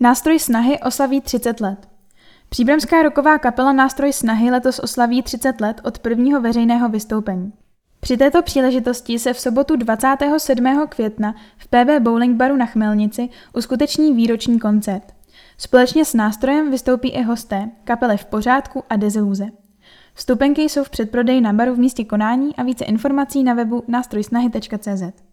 Nástroj snahy oslaví 30 let. Příbramská roková kapela Nástroj snahy letos oslaví 30 let od prvního veřejného vystoupení. Při této příležitosti se v sobotu 27. května v PB Bowling Baru na Chmelnici uskuteční výroční koncert. Společně s nástrojem vystoupí i hosté, kapely v pořádku a deziluze. Vstupenky jsou v předprodeji na baru v místě konání a více informací na webu nástrojsnahy.cz.